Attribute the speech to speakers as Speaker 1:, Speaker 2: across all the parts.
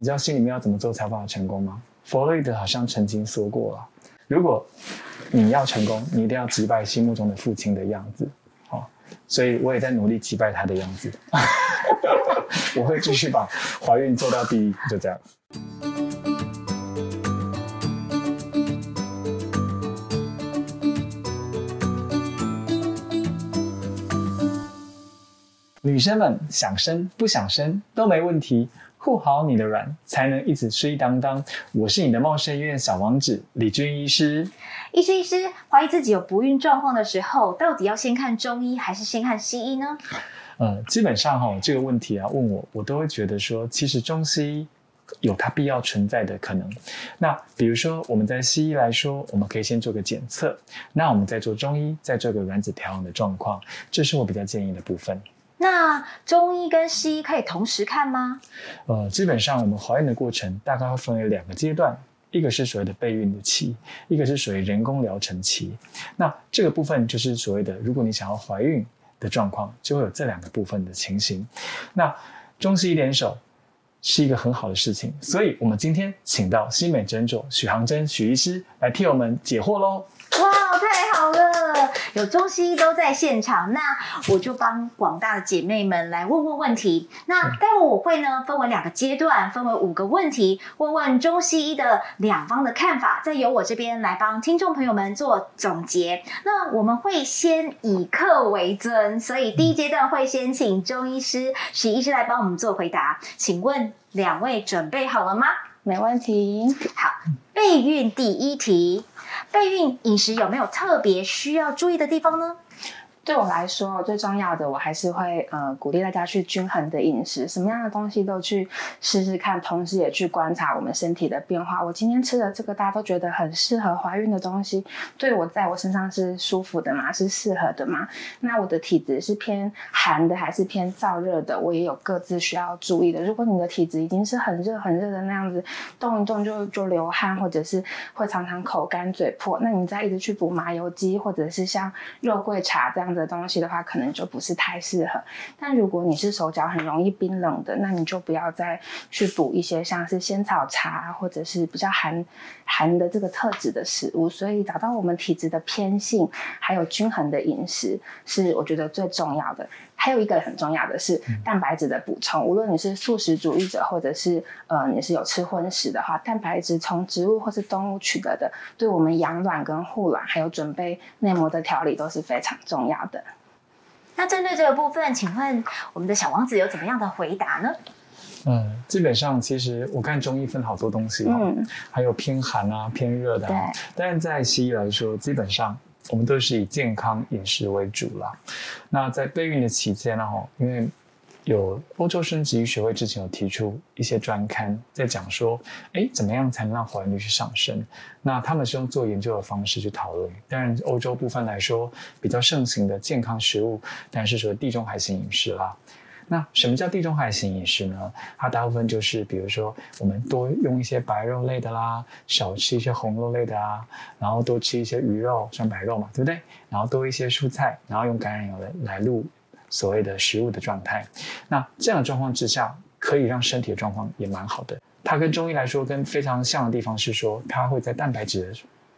Speaker 1: 你知道心里面要怎么做才有办法成功吗？弗洛伊德好像曾经说过了，如果你要成功，你一定要击败心目中的父亲的样子。好，所以我也在努力击败他的样子。我会继续把怀孕做到第一，就这样。女生们想生不想生都没问题，护好你的卵，才能一直睡当当。我是你的茂盛医院小王子李军医师。
Speaker 2: 医师医师，怀疑自己有不孕状况的时候，到底要先看中医还是先看西医呢？
Speaker 1: 呃，基本上哈，这个问题啊问我，我都会觉得说，其实中西医有它必要存在的可能。那比如说我们在西医来说，我们可以先做个检测，那我们再做中医，再做个卵子调养的状况，这是我比较建议的部分。
Speaker 2: 那中医跟西医可以同时看吗？
Speaker 1: 呃，基本上我们怀孕的过程大概会分为两个阶段，一个是所谓的备孕的期，一个是属于人工疗程期。那这个部分就是所谓的，如果你想要怀孕的状况，就会有这两个部分的情形。那中西医联手是一个很好的事情，所以我们今天请到新美诊所许航珍许医师来替我们解惑喽。
Speaker 2: 哇，太好了！有中西医都在现场，那我就帮广大的姐妹们来问问问题。那待会我会呢分为两个阶段，分为五个问题，问问中西医的两方的看法，再由我这边来帮听众朋友们做总结。那我们会先以客为尊，所以第一阶段会先请中医师许医师来帮我们做回答。请问两位准备好了吗？
Speaker 3: 没问题。
Speaker 2: 好，备孕第一题。备孕饮食有没有特别需要注意的地方呢？
Speaker 3: 对我来说，最重要的我还是会呃鼓励大家去均衡的饮食，什么样的东西都去试试看，同时也去观察我们身体的变化。我今天吃的这个大家都觉得很适合怀孕的东西，对我在我身上是舒服的吗？是适合的吗？那我的体质是偏寒的还是偏燥热的？我也有各自需要注意的。如果你的体质已经是很热很热的那样子，动一动就就流汗，或者是会常常口干嘴破，那你再一直去补麻油鸡，或者是像肉桂茶这样子。的东西的话，可能就不是太适合。但如果你是手脚很容易冰冷的，那你就不要再去补一些像是仙草茶或者是比较寒寒的这个特质的食物。所以找到我们体质的偏性，还有均衡的饮食，是我觉得最重要的。还有一个很重要的是蛋白质的补充。无论你是素食主义者，或者是呃你是有吃荤食的话，蛋白质从植物或是动物取得的，对我们养卵跟护卵，还有准备内膜的调理都是非常重要的。
Speaker 2: 那针对这个部分，请问我们的小王子有怎么样的回答呢？
Speaker 1: 嗯，基本上其实我看中医分好多东西哦，还有偏寒啊、偏热的啊。但是在西医来说，基本上。我们都是以健康饮食为主啦。那在备孕的期间呢，哈，因为有欧洲生殖医学会之前有提出一些专刊，在讲说，哎，怎么样才能让怀孕率去上升？那他们是用做研究的方式去讨论。当然，欧洲部分来说，比较盛行的健康食物，当然是说地中海型饮食啦。那什么叫地中海型饮食呢？它大部分就是，比如说我们多用一些白肉类的啦，少吃一些红肉类的啊，然后多吃一些鱼肉、酸白肉嘛，对不对？然后多一些蔬菜，然后用橄榄油来来入所谓的食物的状态。那这样的状况之下，可以让身体的状况也蛮好的。它跟中医来说，跟非常像的地方是说，它会在蛋白质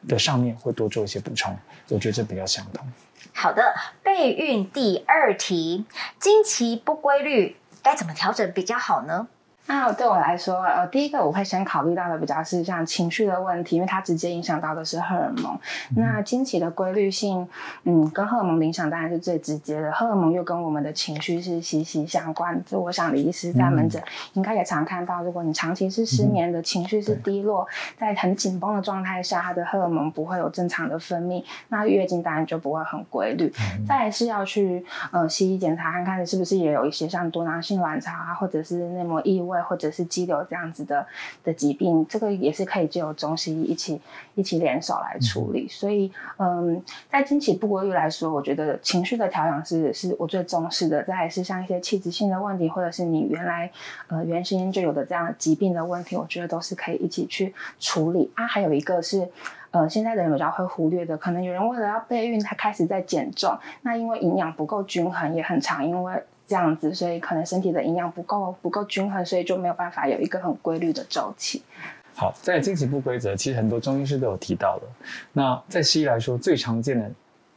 Speaker 1: 的上面会多做一些补充。我觉得这比较相同。
Speaker 2: 好的，备孕第二题，经期不规律该怎么调整比较好呢？
Speaker 3: 那对我来说，呃，第一个我会先考虑到的比较是像情绪的问题，因为它直接影响到的是荷尔蒙。那经期的规律性，嗯，跟荷尔蒙影响当然是最直接的。荷尔蒙又跟我们的情绪是息息相关。就我想李医师在门诊应该也常看到，如果你长期是失眠的，情绪是低落，在很紧绷的状态下，它的荷尔蒙不会有正常的分泌，那月经当然就不会很规律。再是要去呃西医检查看看是不是也有一些像多囊性卵巢啊，或者是内膜异位。或者是肌瘤这样子的的疾病，这个也是可以借由中西医一起一起联手来处理。所以，嗯，在经期不规律来说，我觉得情绪的调养是是我最重视的。再是像一些器质性的问题，或者是你原来呃原先就有的这样疾病的问题，我觉得都是可以一起去处理啊。还有一个是，呃，现在的人比较会忽略的，可能有人为了要备孕，他开始在减重，那因为营养不够均衡，也很常因为。这样子，所以可能身体的营养不够不够均衡，所以就没有办法有一个很规律的周期。
Speaker 1: 好，在经期不规则，其实很多中医师都有提到的。那在西医来说，最常见的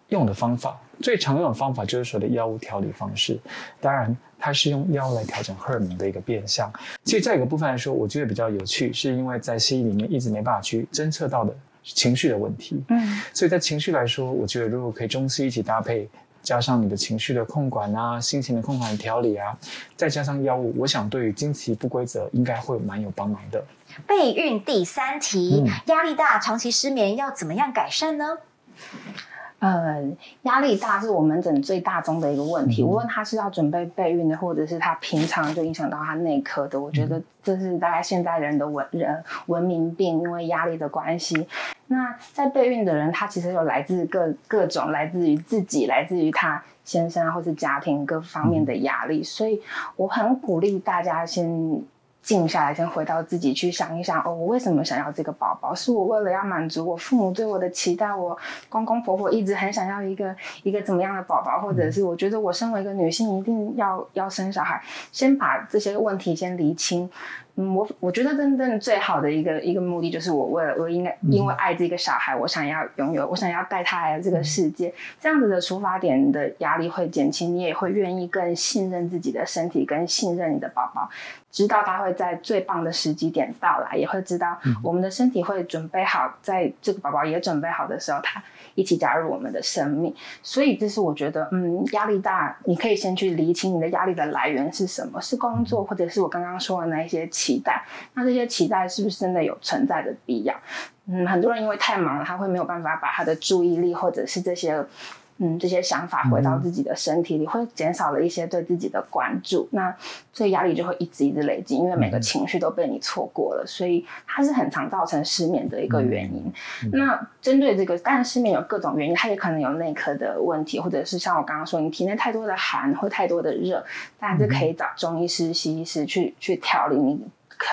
Speaker 1: 用的方法，最常用的方法就是所谓的药物调理方式。当然，它是用药来调整荷尔蒙的一个变相。其实，在一个部分来说，我觉得比较有趣，是因为在西医里面一直没办法去侦测到的情绪的问题。嗯，所以在情绪来说，我觉得如果可以中西一起搭配，加上你的情绪的控管啊，心情的控管调理啊，再加上药物，我想对于经期不规则应该会蛮有帮忙的。
Speaker 2: 备孕第三题，压力大、长期失眠要怎么样改善呢？
Speaker 3: 呃，压力大是我们诊最大宗的一个问题。无论他是要准备备孕的，或者是他平常就影响到他内科的，我觉得这是大概现代人的文人文明病，因为压力的关系。那在备孕的人，他其实有来自各各种来自于自己、来自于他先生或是家庭各方面的压力，所以我很鼓励大家先。静下来，先回到自己去想一想哦，我为什么想要这个宝宝？是我为了要满足我父母对我的期待，我公公婆婆一直很想要一个一个怎么样的宝宝，或者是我觉得我身为一个女性一定要要生小孩，先把这些问题先厘清。嗯，我我觉得真正最好的一个一个目的就是我为了我应该因为爱这个小孩，我想要拥有，我想要带他来这个世界，这样子的出发点的压力会减轻，你也会愿意更信任自己的身体，跟信任你的宝宝，知道他会在最棒的时机点到来，也会知道我们的身体会准备好，在这个宝宝也准备好的时候，他。一起加入我们的生命，所以这是我觉得，嗯，压力大，你可以先去理清你的压力的来源是什么，是工作，或者是我刚刚说的那一些期待，那这些期待是不是真的有存在的必要？嗯，很多人因为太忙了，他会没有办法把他的注意力或者是这些。嗯，这些想法回到自己的身体里，会减少了一些对自己的关注，那所以压力就会一直一直累积，因为每个情绪都被你错过了，所以它是很常造成失眠的一个原因。那针对这个，当然失眠有各种原因，它也可能有内科的问题，或者是像我刚刚说，你体内太多的寒或太多的热，当然是可以找中医师、西医师去去调理你。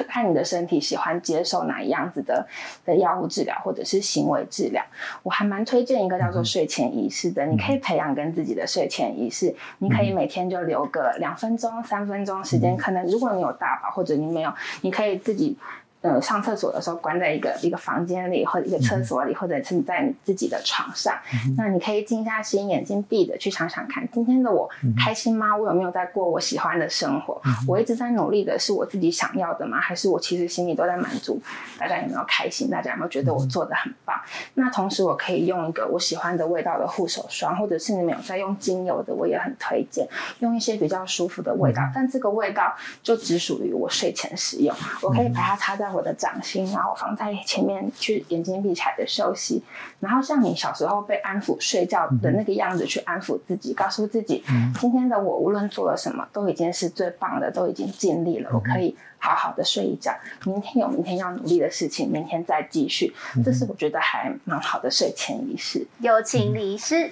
Speaker 3: 看你的身体喜欢接受哪一样子的的药物治疗，或者是行为治疗，我还蛮推荐一个叫做睡前仪式的。你可以培养跟自己的睡前仪式，你可以每天就留个两分钟、三分钟时间。可能如果你有大宝，或者你没有，你可以自己。呃，上厕所的时候关在一个一个房间里，或者一个厕所里，或者是你在你自己的床上，那你可以静下心，眼睛闭着，去想想看，今天的我开心吗？我有没有在过我喜欢的生活？我一直在努力的是我自己想要的吗？还是我其实心里都在满足？大家有没有开心？大家有没有觉得我做的很棒？那同时我可以用一个我喜欢的味道的护手霜，或者是你们有在用精油的，我也很推荐用一些比较舒服的味道，但这个味道就只属于我睡前使用，我可以把它擦在。我的掌心，然后放在前面，去眼睛闭起来的休息，然后像你小时候被安抚睡觉的那个样子去安抚自己，告诉自己，今天的我无论做了什么，都已经是最棒的，都已经尽力了，我可以好好的睡一觉。明天有明天要努力的事情，明天再继续。这是我觉得还蛮好的睡前仪式。
Speaker 2: 有请李师。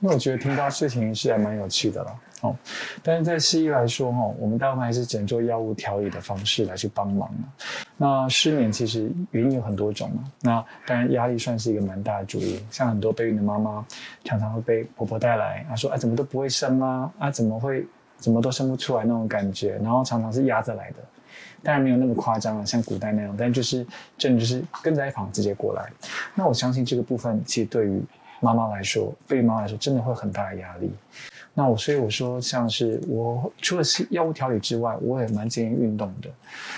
Speaker 1: 那我觉得听到睡前仪式还蛮有趣的了。哦，但是在西医来说，哈，我们大部分还是只能做药物调理的方式来去帮忙那失眠其实原因有很多种嘛。那当然压力算是一个蛮大的主因。像很多备孕的妈妈，常常会被婆婆带来，啊说啊怎么都不会生啊，啊怎么会怎么都生不出来那种感觉，然后常常是压着来的。当然没有那么夸张了，像古代那样，但就是真的就是跟在一旁直接过来。那我相信这个部分其实对于妈妈来说，对于妈妈来说真的会很大的压力。那我所以我说，像是我除了是药物调理之外，我也蛮建议运动的，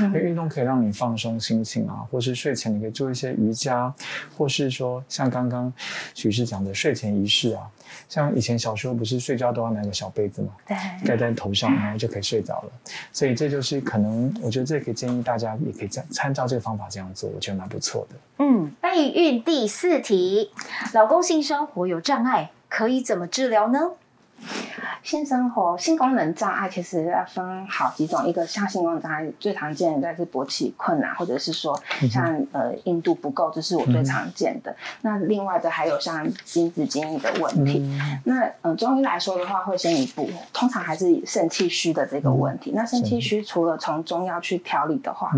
Speaker 1: 因为运动可以让你放松心情啊，或是睡前你可以做一些瑜伽，或是说像刚刚许师讲的睡前仪式啊，像以前小时候不是睡觉都要拿个小被子嘛，
Speaker 2: 对，
Speaker 1: 盖在头上，然后就可以睡着了。所以这就是可能，我觉得这可以建议大家也可以参参照这个方法这样做，我觉得蛮不错的。
Speaker 2: 嗯，备孕第四题，老公性生活有障碍，可以怎么治疗呢？
Speaker 3: 性生活、性功能障碍其实要分好几种，一个像性功能障碍最常见的应该是勃起困难，或者是说像呃硬度不够，这是我最常见的。那另外的还有像精子精液的问题。那嗯，中医来说的话，会先一步，通常还是以肾气虚的这个问题。那肾气虚除了从中药去调理的话。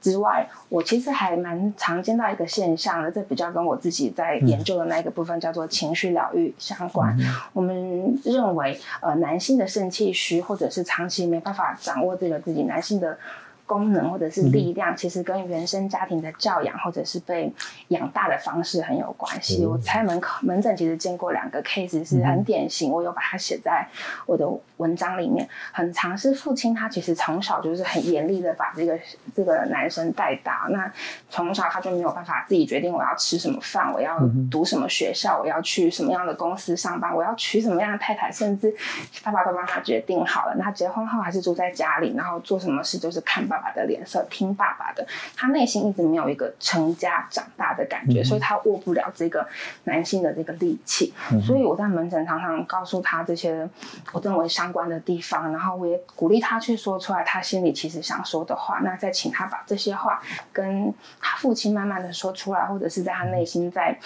Speaker 3: 之外，我其实还蛮常见到一个现象的，这比较跟我自己在研究的那一个部分叫做情绪疗愈相关。我们认为，呃。呃男性的肾气虚，或者是长期没办法掌握这个自己男性的。功能或者是力量，其实跟原生家庭的教养或者是被养大的方式很有关系。我猜门口门诊其实见过两个 case 是很典型，我有把它写在我的文章里面。很常是父亲他其实从小就是很严厉的把这个这个男生带大，那从小他就没有办法自己决定我要吃什么饭，我要读什么学校，我要去什么样的公司上班，我要娶什么样的太太，甚至爸爸都帮他决定好了。那结婚后还是住在家里，然后做什么事就是看爸。爸爸的脸色，听爸爸的，他内心一直没有一个成家长大的感觉，所以他握不了这个男性的这个力气。所以我在门诊常常告诉他这些我认为相关的地方，然后我也鼓励他去说出来他心里其实想说的话。那再请他把这些话跟他父亲慢慢的说出来，或者是在他内心再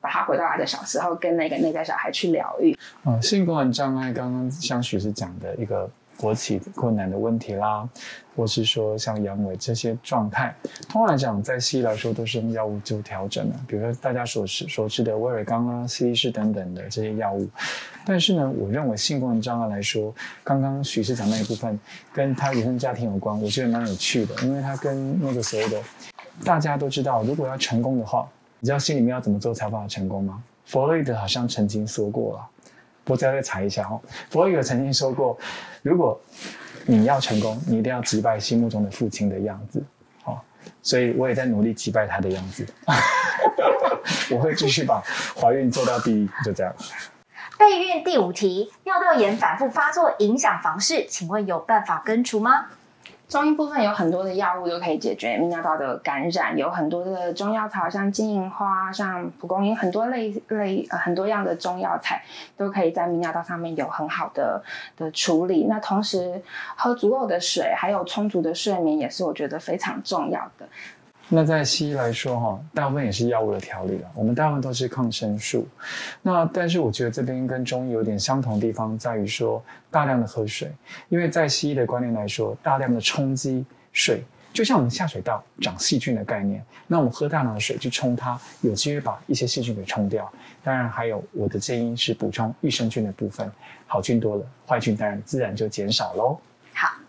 Speaker 3: 把他回到他的小时候，跟那个内在小孩去疗愈。
Speaker 1: 啊，性功能障碍，刚刚像许是讲的一个。国企困难的问题啦，或是说像阳痿这些状态，通常来讲，在西医来说都是用药物做调整的，比如说大家所知所吃的威尔刚啊、西施等等的这些药物。但是呢，我认为性功能障碍来说，刚刚许市长那一部分跟他原生家庭有关，我觉得蛮有趣的，因为他跟那个所谓的大家都知道，如果要成功的话，你知道心里面要怎么做才办法成功吗？弗洛伊德好像曾经说过了。我再再查一下哦。弗洛伊德曾经说过，如果你要成功，你一定要击败心目中的父亲的样子。哦，所以我也在努力击败他的样子。我会继续把怀孕做到第一，就这样。
Speaker 2: 备孕第五题：尿道炎反复发作影响房事，请问有办法根除吗？
Speaker 3: 中医部分有很多的药物都可以解决泌尿道的感染，有很多的中药草，像金银花、像蒲公英，很多类类呃很多样的中药材都可以在泌尿道上面有很好的的处理。那同时喝足够的水，还有充足的睡眠，也是我觉得非常重要的。
Speaker 1: 那在西医来说，哈，大部分也是药物的调理了。我们大部分都是抗生素。那但是我觉得这边跟中医有点相同的地方，在于说大量的喝水。因为在西医的观念来说，大量的冲击水，就像我们下水道长细菌的概念。那我们喝大量的水去冲它，有机会把一些细菌给冲掉。当然还有我的建议是补充益生菌的部分，好菌多了，坏菌当然自然就减少喽。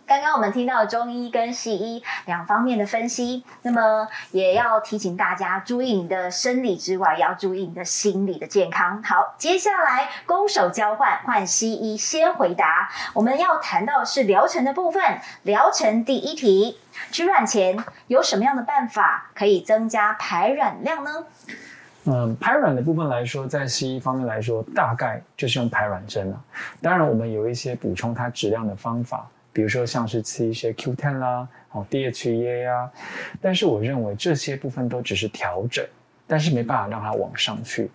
Speaker 2: 刚刚我们听到中医跟西医两方面的分析，那么也要提醒大家注意你的生理之外，也要注意你的心理的健康。好，接下来攻守交换，换西医先回答。我们要谈到是疗程的部分，疗程第一题，取卵前有什么样的办法可以增加排卵量呢？
Speaker 1: 嗯，排卵的部分来说，在西医方面来说，大概就是用排卵针了。当然，我们有一些补充它质量的方法。比如说像是吃一些 Q10 啦，哦 DHEA 啊，但是我认为这些部分都只是调整，但是没办法让它往上去。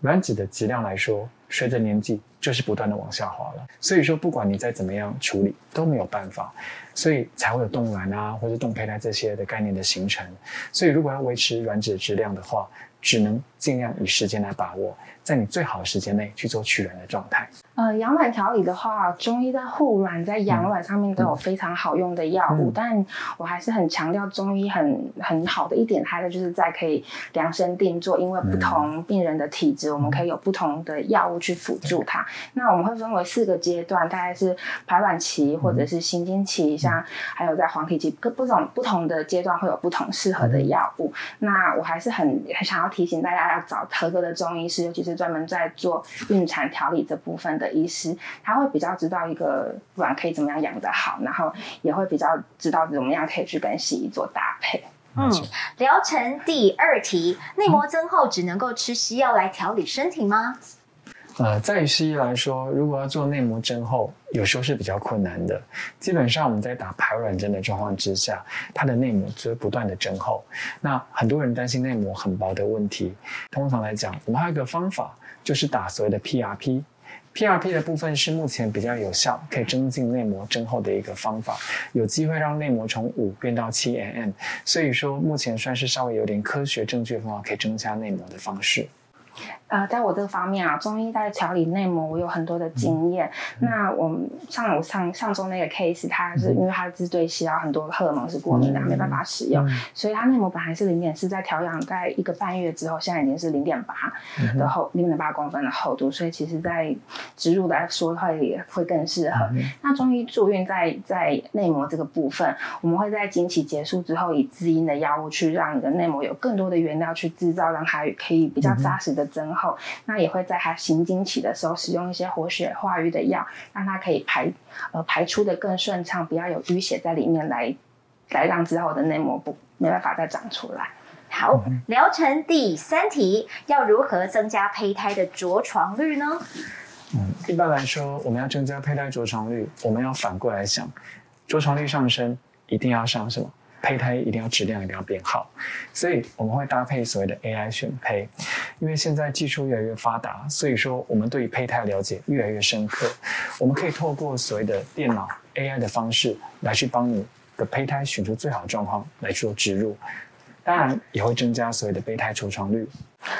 Speaker 1: 卵子的质量来说，随着年纪就是不断的往下滑了。所以说，不管你再怎么样处理都没有办法，所以才会有冻卵啊或者冻胚胎这些的概念的形成。所以如果要维持卵子的质量的话，只能尽量以时间来把握，在你最好的时间内去做取卵的状态。
Speaker 3: 呃，养卵调理的话，中医在护卵、在养卵上面都有非常好用的药物，但我还是很强调中医很很好的一点，它的就是在可以量身定做，因为不同病人的体质，我们可以有不同的药物去辅助它。那我们会分为四个阶段，大概是排卵期或者是行经期，像还有在黄体期，各不同不同的阶段会有不同适合的药物。那我还是很很想要提醒大家要找合格的中医师，尤其是专门在做孕产调理这部分的。医师他会比较知道一个卵可以怎么样养得好，然后也会比较知道怎么样可以去跟西医做搭配。
Speaker 2: 嗯，疗程第二题，内膜增厚只能够吃西药来调理身体吗？
Speaker 1: 呃，在西医来说，如果要做内膜增厚，有时候是比较困难的。基本上我们在打排卵针的状况之下，它的内膜就会不断的增厚。那很多人担心内膜很薄的问题，通常来讲，我们还有一个方法，就是打所谓的 PRP。PRP 的部分是目前比较有效，可以增进内膜增厚的一个方法，有机会让内膜从五变到七 mm，所以说目前算是稍微有点科学证据的方法，可以增加内膜的方式。
Speaker 3: 呃，在我这个方面啊，中医在调理内膜，我有很多的经验。那我们像我上上周那个 case，他是因为他是对西药很多荷尔蒙是过敏的，没办法使用，所以他内膜本来是零点四，在调养在一个半月之后，现在已经是零点八的厚，零点八公分的厚度，所以其实在植入来说会会更适合。那中医助孕在在内膜这个部分，我们会在经期结束之后，以滋阴的药物去让你的内膜有更多的原料去制造，让它可以比较扎实的增。后，那也会在他行经期的时候使用一些活血化瘀的药，让他可以排呃排出的更顺畅，不要有淤血在里面来来让之后的内膜不没办法再长出来。
Speaker 2: 好，疗程第三题，要如何增加胚胎的着床率呢？
Speaker 1: 嗯，一般来说，我们要增加胚胎着床率，我们要反过来想，着床率上升，一定要上什么？胚胎一定要质量一定要变好，所以我们会搭配所谓的 AI 选胚，因为现在技术越来越发达，所以说我们对于胚胎了解越来越深刻，我们可以透过所谓的电脑 AI 的方式来去帮你的胚胎选出最好的状况来做植入，当然也会增加所谓的胚胎着床率。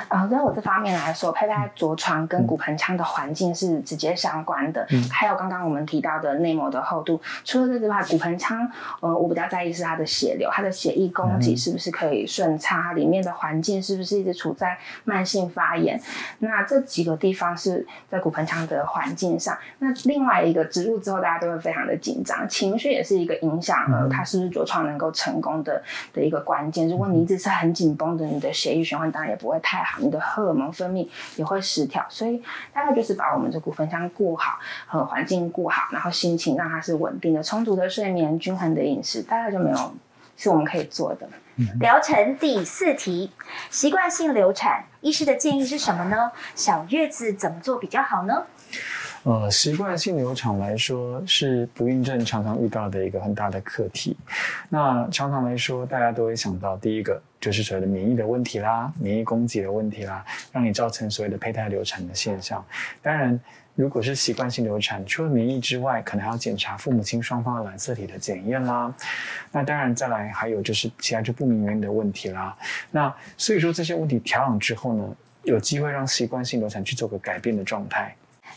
Speaker 3: 呃，在我这方面来说，胚胎着床跟骨盆腔的环境是直接相关的。嗯，还有刚刚我们提到的内膜的厚度，除了这之外，骨盆腔，呃，我比较在意是它的血流，它的血液供给是不是可以顺畅，它里面的环境是不是一直处在慢性发炎。那这几个地方是在骨盆腔的环境上。那另外一个植入之后，大家都会非常的紧张，情绪也是一个影响了它是不是着床能够成功的的一个关键。如果你一直是很紧绷的，你的血液循环当然也不会太。太好，你的荷尔蒙分泌也会失调，所以大概就是把我们这股盆腔顾好，和环境顾好，然后心情让它是稳定的，充足的睡眠，均衡的饮食，大概就没有是我们可以做的。
Speaker 2: 疗程第四题，习惯性流产，医师的建议是什么呢？小月子怎么做比较好呢？
Speaker 1: 呃，习惯性流产来说是不孕症常常遇到的一个很大的课题。那常常来说，大家都会想到第一个就是所谓的免疫的问题啦，免疫供给的问题啦，让你造成所谓的胚胎流产的现象。当然，如果是习惯性流产，除了免疫之外，可能还要检查父母亲双方的染色体的检验啦。那当然，再来还有就是其他就不明原因的问题啦。那所以说这些问题调养之后呢，有机会让习惯性流产去做个改变的状态。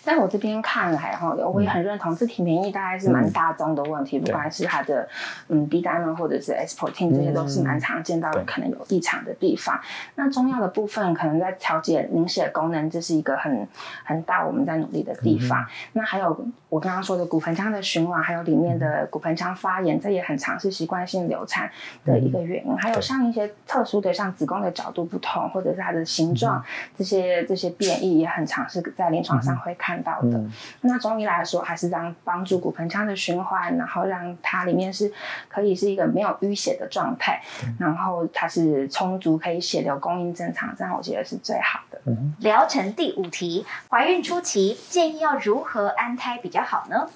Speaker 3: 在我这边看来，哈，我也很认同自体免疫大概是蛮大宗的问题，不管是它的嗯 D 单呢，或者是 S protein，这些都是蛮常见到的可能有异常的地方。那中药的部分，可能在调节凝血功能，这是一个很很大我们在努力的地方。那还有我刚刚说的骨盆腔的循环，还有里面的骨盆腔发炎，这也很常是习惯性流产的一个原因。还有像一些特殊的，像子宫的角度不同，或者是它的形状，这些这些变异也很常是在临床上会看。看到的，那中医来说，还是让帮助骨盆腔的循环，然后让它里面是可以是一个没有淤血的状态，然后它是充足，可以血流供应正常，这样我觉得是最好的。
Speaker 2: 疗程第五题，怀孕初期建议要如何安胎比较好呢？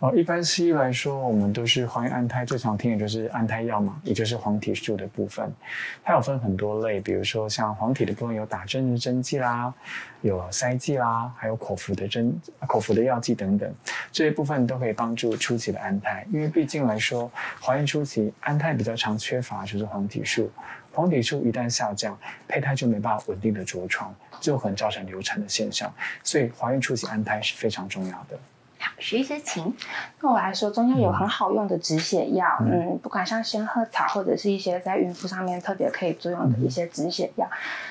Speaker 1: 哦，一般西医来说，我们都是怀孕安胎最常听的就是安胎药嘛，也就是黄体素的部分。它有分很多类，比如说像黄体的部分有打针的针剂啦，有塞剂啦，还有口服的针、口服的药剂等等，这一部分都可以帮助初期的安胎。因为毕竟来说，怀孕初期安胎比较常缺乏就是黄体素，黄体素一旦下降，胚胎就没办法稳定的着床，就很造成流产的现象。所以怀孕初期安胎是非常重要的。
Speaker 2: 徐师晴，
Speaker 3: 对我来说，中药有很好用的止血药，嗯，不管像仙鹤草或者是一些在孕妇上面特别可以作用的一些止血药。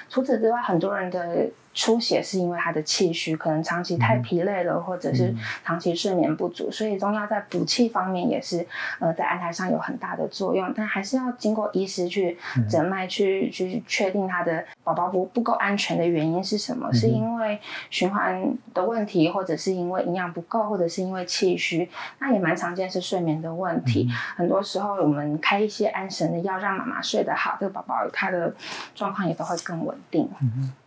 Speaker 3: 除此之外，很多人的。出血是因为他的气虚，可能长期太疲累了，或者是长期睡眠不足，所以中药在补气方面也是呃在安胎上有很大的作用。但还是要经过医师去诊脉去去确定他的宝宝不不够安全的原因是什么？是因为循环的问题，或者是因为营养不够，或者是因为气虚？那也蛮常见是睡眠的问题。很多时候我们开一些安神的药，让妈妈睡得好，这个宝宝他的状况也都会更稳定。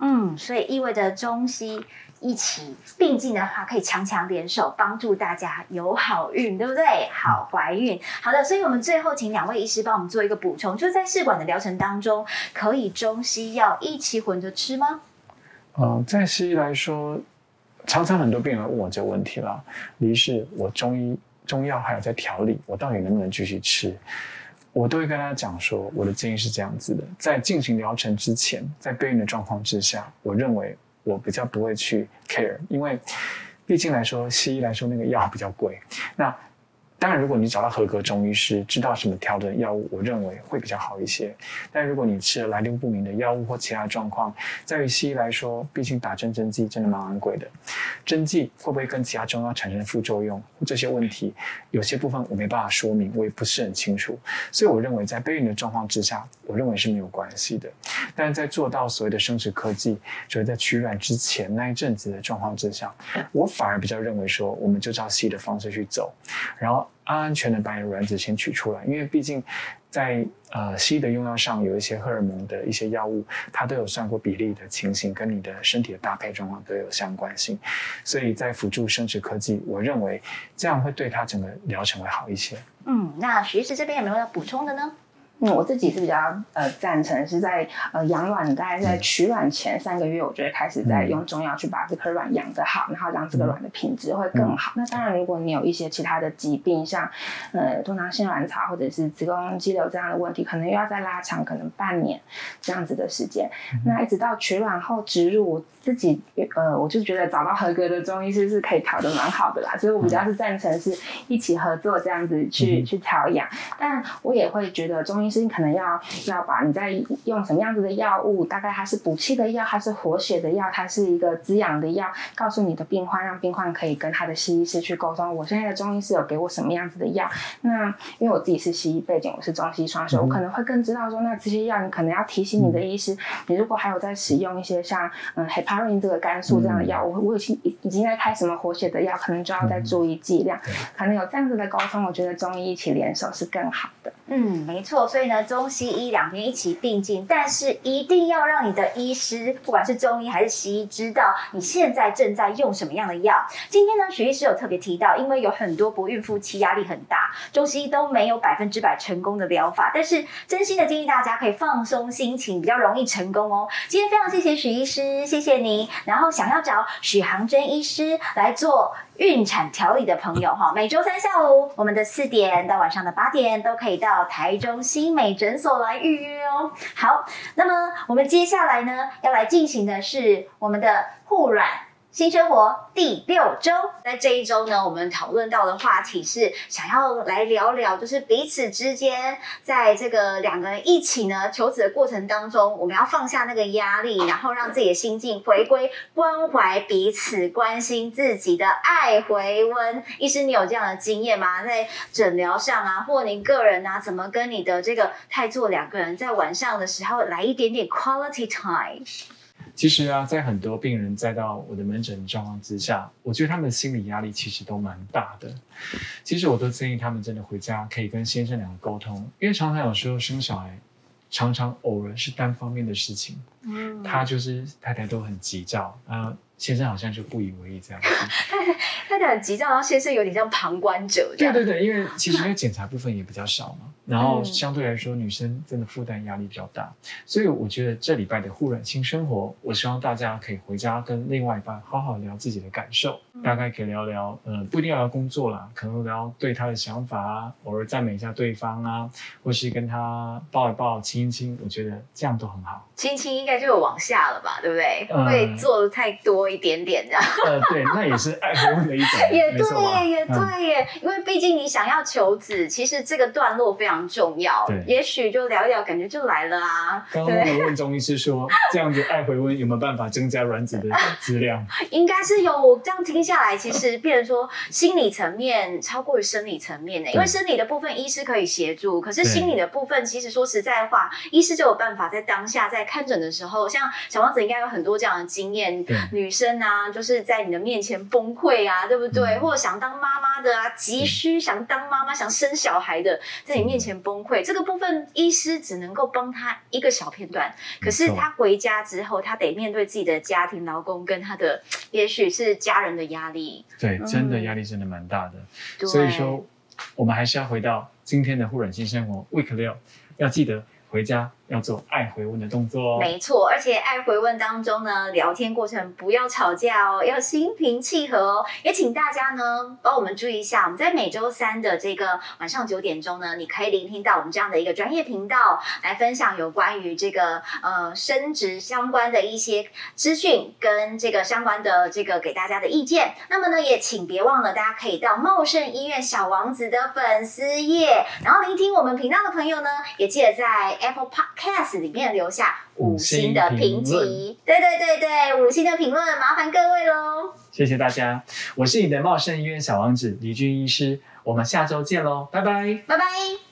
Speaker 2: 嗯，所以。意味着中西一起并进的话，可以强强联手，帮助大家有好运，对不对？好怀孕，好的。所以，我们最后请两位医师帮我们做一个补充，就是在试管的疗程当中，可以中西药一起混着吃吗？
Speaker 1: 嗯，在西医来说，常常很多病人问我这个问题了。于是，我中医中药还有在调理，我到底能不能继续吃？我都会跟他讲说，我的建议是这样子的：在进行疗程之前，在备孕的状况之下，我认为我比较不会去 care，因为毕竟来说，西医来说那个药比较贵。那当然，如果你找到合格中医师，知道什么调整药物，我认为会比较好一些。但如果你吃了来路不明的药物或其他状况，在于西医来说，毕竟打针针剂真的蛮昂贵的，针剂会不会跟其他中药产生副作用，这些问题有些部分我没办法说明，我也不是很清楚。所以我认为在备孕的状况之下，我认为是没有关系的。但是在做到所谓的生殖科技，就是在取卵之前那一阵子的状况之下，我反而比较认为说，我们就照西医的方式去走，然后。安安全的把你的卵子先取出来，因为毕竟在呃西的用药上有一些荷尔蒙的一些药物，它都有算过比例的情形，跟你的身体的搭配状况都有相关性，所以在辅助生殖科技，我认为这样会对它整个疗程会好一些。
Speaker 2: 嗯，那徐医师这边有没有要补充的呢？
Speaker 3: 嗯，我自己是比较呃赞成是在呃养卵，大概在取卵前三个月，我觉得开始在用中药去把这颗卵养得好，然后让这个卵的品质会更好。那当然，如果你有一些其他的疾病，像呃多囊性卵巢或者是子宫肌瘤这样的问题，可能又要再拉长可能半年这样子的时间。那一直到取卵后植入，我自己呃我就觉得找到合格的中医师是可以调的蛮好的啦，所以我比较是赞成是一起合作这样子去去调养。但我也会觉得中医。是可能要要把你在用什么样子的药物，大概它是补气的药，它是活血的药，它是一个滋养的药，告诉你的病患，让病患可以跟他的西医师去沟通。我现在的中医师有给我什么样子的药？那因为我自己是西医背景，我是中西双修，我可能会更知道说，那这些药你可能要提醒你的医师，你如果还有在使用一些像嗯 heparin 这个肝素这样的药物，我已经已经在开什么活血的药，可能就要再注意剂量。可能有这样子的沟通，我觉得中医一起联手是更好的。
Speaker 2: 嗯，没错，所以呢，中西医两边一起并进，但是一定要让你的医师，不管是中医还是西医，知道你现在正在用什么样的药。今天呢，徐医师有特别提到，因为有很多不孕夫妻压力很大，中西医都没有百分之百成功的疗法，但是真心的建议大家可以放松心情，比较容易成功哦。今天非常谢谢许医师，谢谢你。然后想要找许航真医师来做。孕产调理的朋友哈，每周三下午我们的四点到晚上的八点都可以到台中新美诊所来预约哦。好，那么我们接下来呢要来进行的是我们的护卵。新生活第六周，在这一周呢，我们讨论到的话题是想要来聊聊，就是彼此之间在这个两个人一起呢求子的过程当中，我们要放下那个压力，然后让自己的心境回归关怀彼此、关心自己的爱回温。医师，你有这样的经验吗？在诊疗上啊，或您个人啊，怎么跟你的这个太座两个人在晚上的时候来一点点 quality time？
Speaker 1: 其实啊，在很多病人再到我的门诊状况之下，我觉得他们的心理压力其实都蛮大的。其实我都建议他们真的回家可以跟先生两个沟通，因为常常有时候生小孩，常常偶尔是单方面的事情。嗯，他就是太太都很急躁啊。先生好像就不以为意这样子，
Speaker 2: 他他很急躁，然后先生有点像旁观者。
Speaker 1: 对对对，因为其实因为检查部分也比较少嘛，然后相对来说女生真的负担压力比较大，所以我觉得这礼拜的护卵新生活，我希望大家可以回家跟另外一半好好聊自己的感受，大概可以聊聊，呃，不一定要聊工作啦，可能聊对他的想法啊，偶尔赞美一下对方啊，或是跟他抱一抱、亲一亲，我觉得这样都很好。
Speaker 2: 亲亲应该就有往下了吧，对不对？会做的太多？一点点这样，
Speaker 1: 呃，对，那也是爱回温的一种，
Speaker 2: 也对耶，也对耶，因为毕竟你想要求子，其实这个段落非常重要。
Speaker 1: 对，
Speaker 2: 也许就聊一聊，感觉就来了啊。
Speaker 1: 刚刚我问中医师说，这样子爱回温有没有办法增加卵子的质量？
Speaker 2: 应该是有。我这样听下来，其实变成说心理层面超过于生理层面的，因为生理的部分医师可以协助，可是心理的部分，其实说实在话，医师就有办法在当下在看诊的时候，像小王子应该有很多这样的经验，女生。啊，就是在你的面前崩溃啊，对不对？或者想当妈妈的啊，急需想当妈妈、想生小孩的，在你面前崩溃，这个部分医师只能够帮他一个小片段。可是他回家之后，他得面对自己的家庭、老公跟他的，也许是家人的压力。
Speaker 1: 对，真的压力真的蛮大的。所以说，我们还是要回到今天的护卵性生活 Week 六，要记得。回家要做爱回问的动作哦。
Speaker 2: 没错，而且爱回问当中呢，聊天过程不要吵架哦，要心平气和哦。也请大家呢帮我们注意一下，我们在每周三的这个晚上九点钟呢，你可以聆听到我们这样的一个专业频道，来分享有关于这个呃升职相关的一些资讯跟这个相关的这个给大家的意见。那么呢，也请别忘了，大家可以到茂盛医院小王子的粉丝页，然后聆听我们频道的朋友呢，也记得在。Apple Park Podcast 里面留下五星的评级，对对对对，五星的评论，麻烦各位喽。
Speaker 1: 谢谢大家，我是你的茂盛医院小王子李军医师，我们下周见喽，拜拜，
Speaker 2: 拜拜。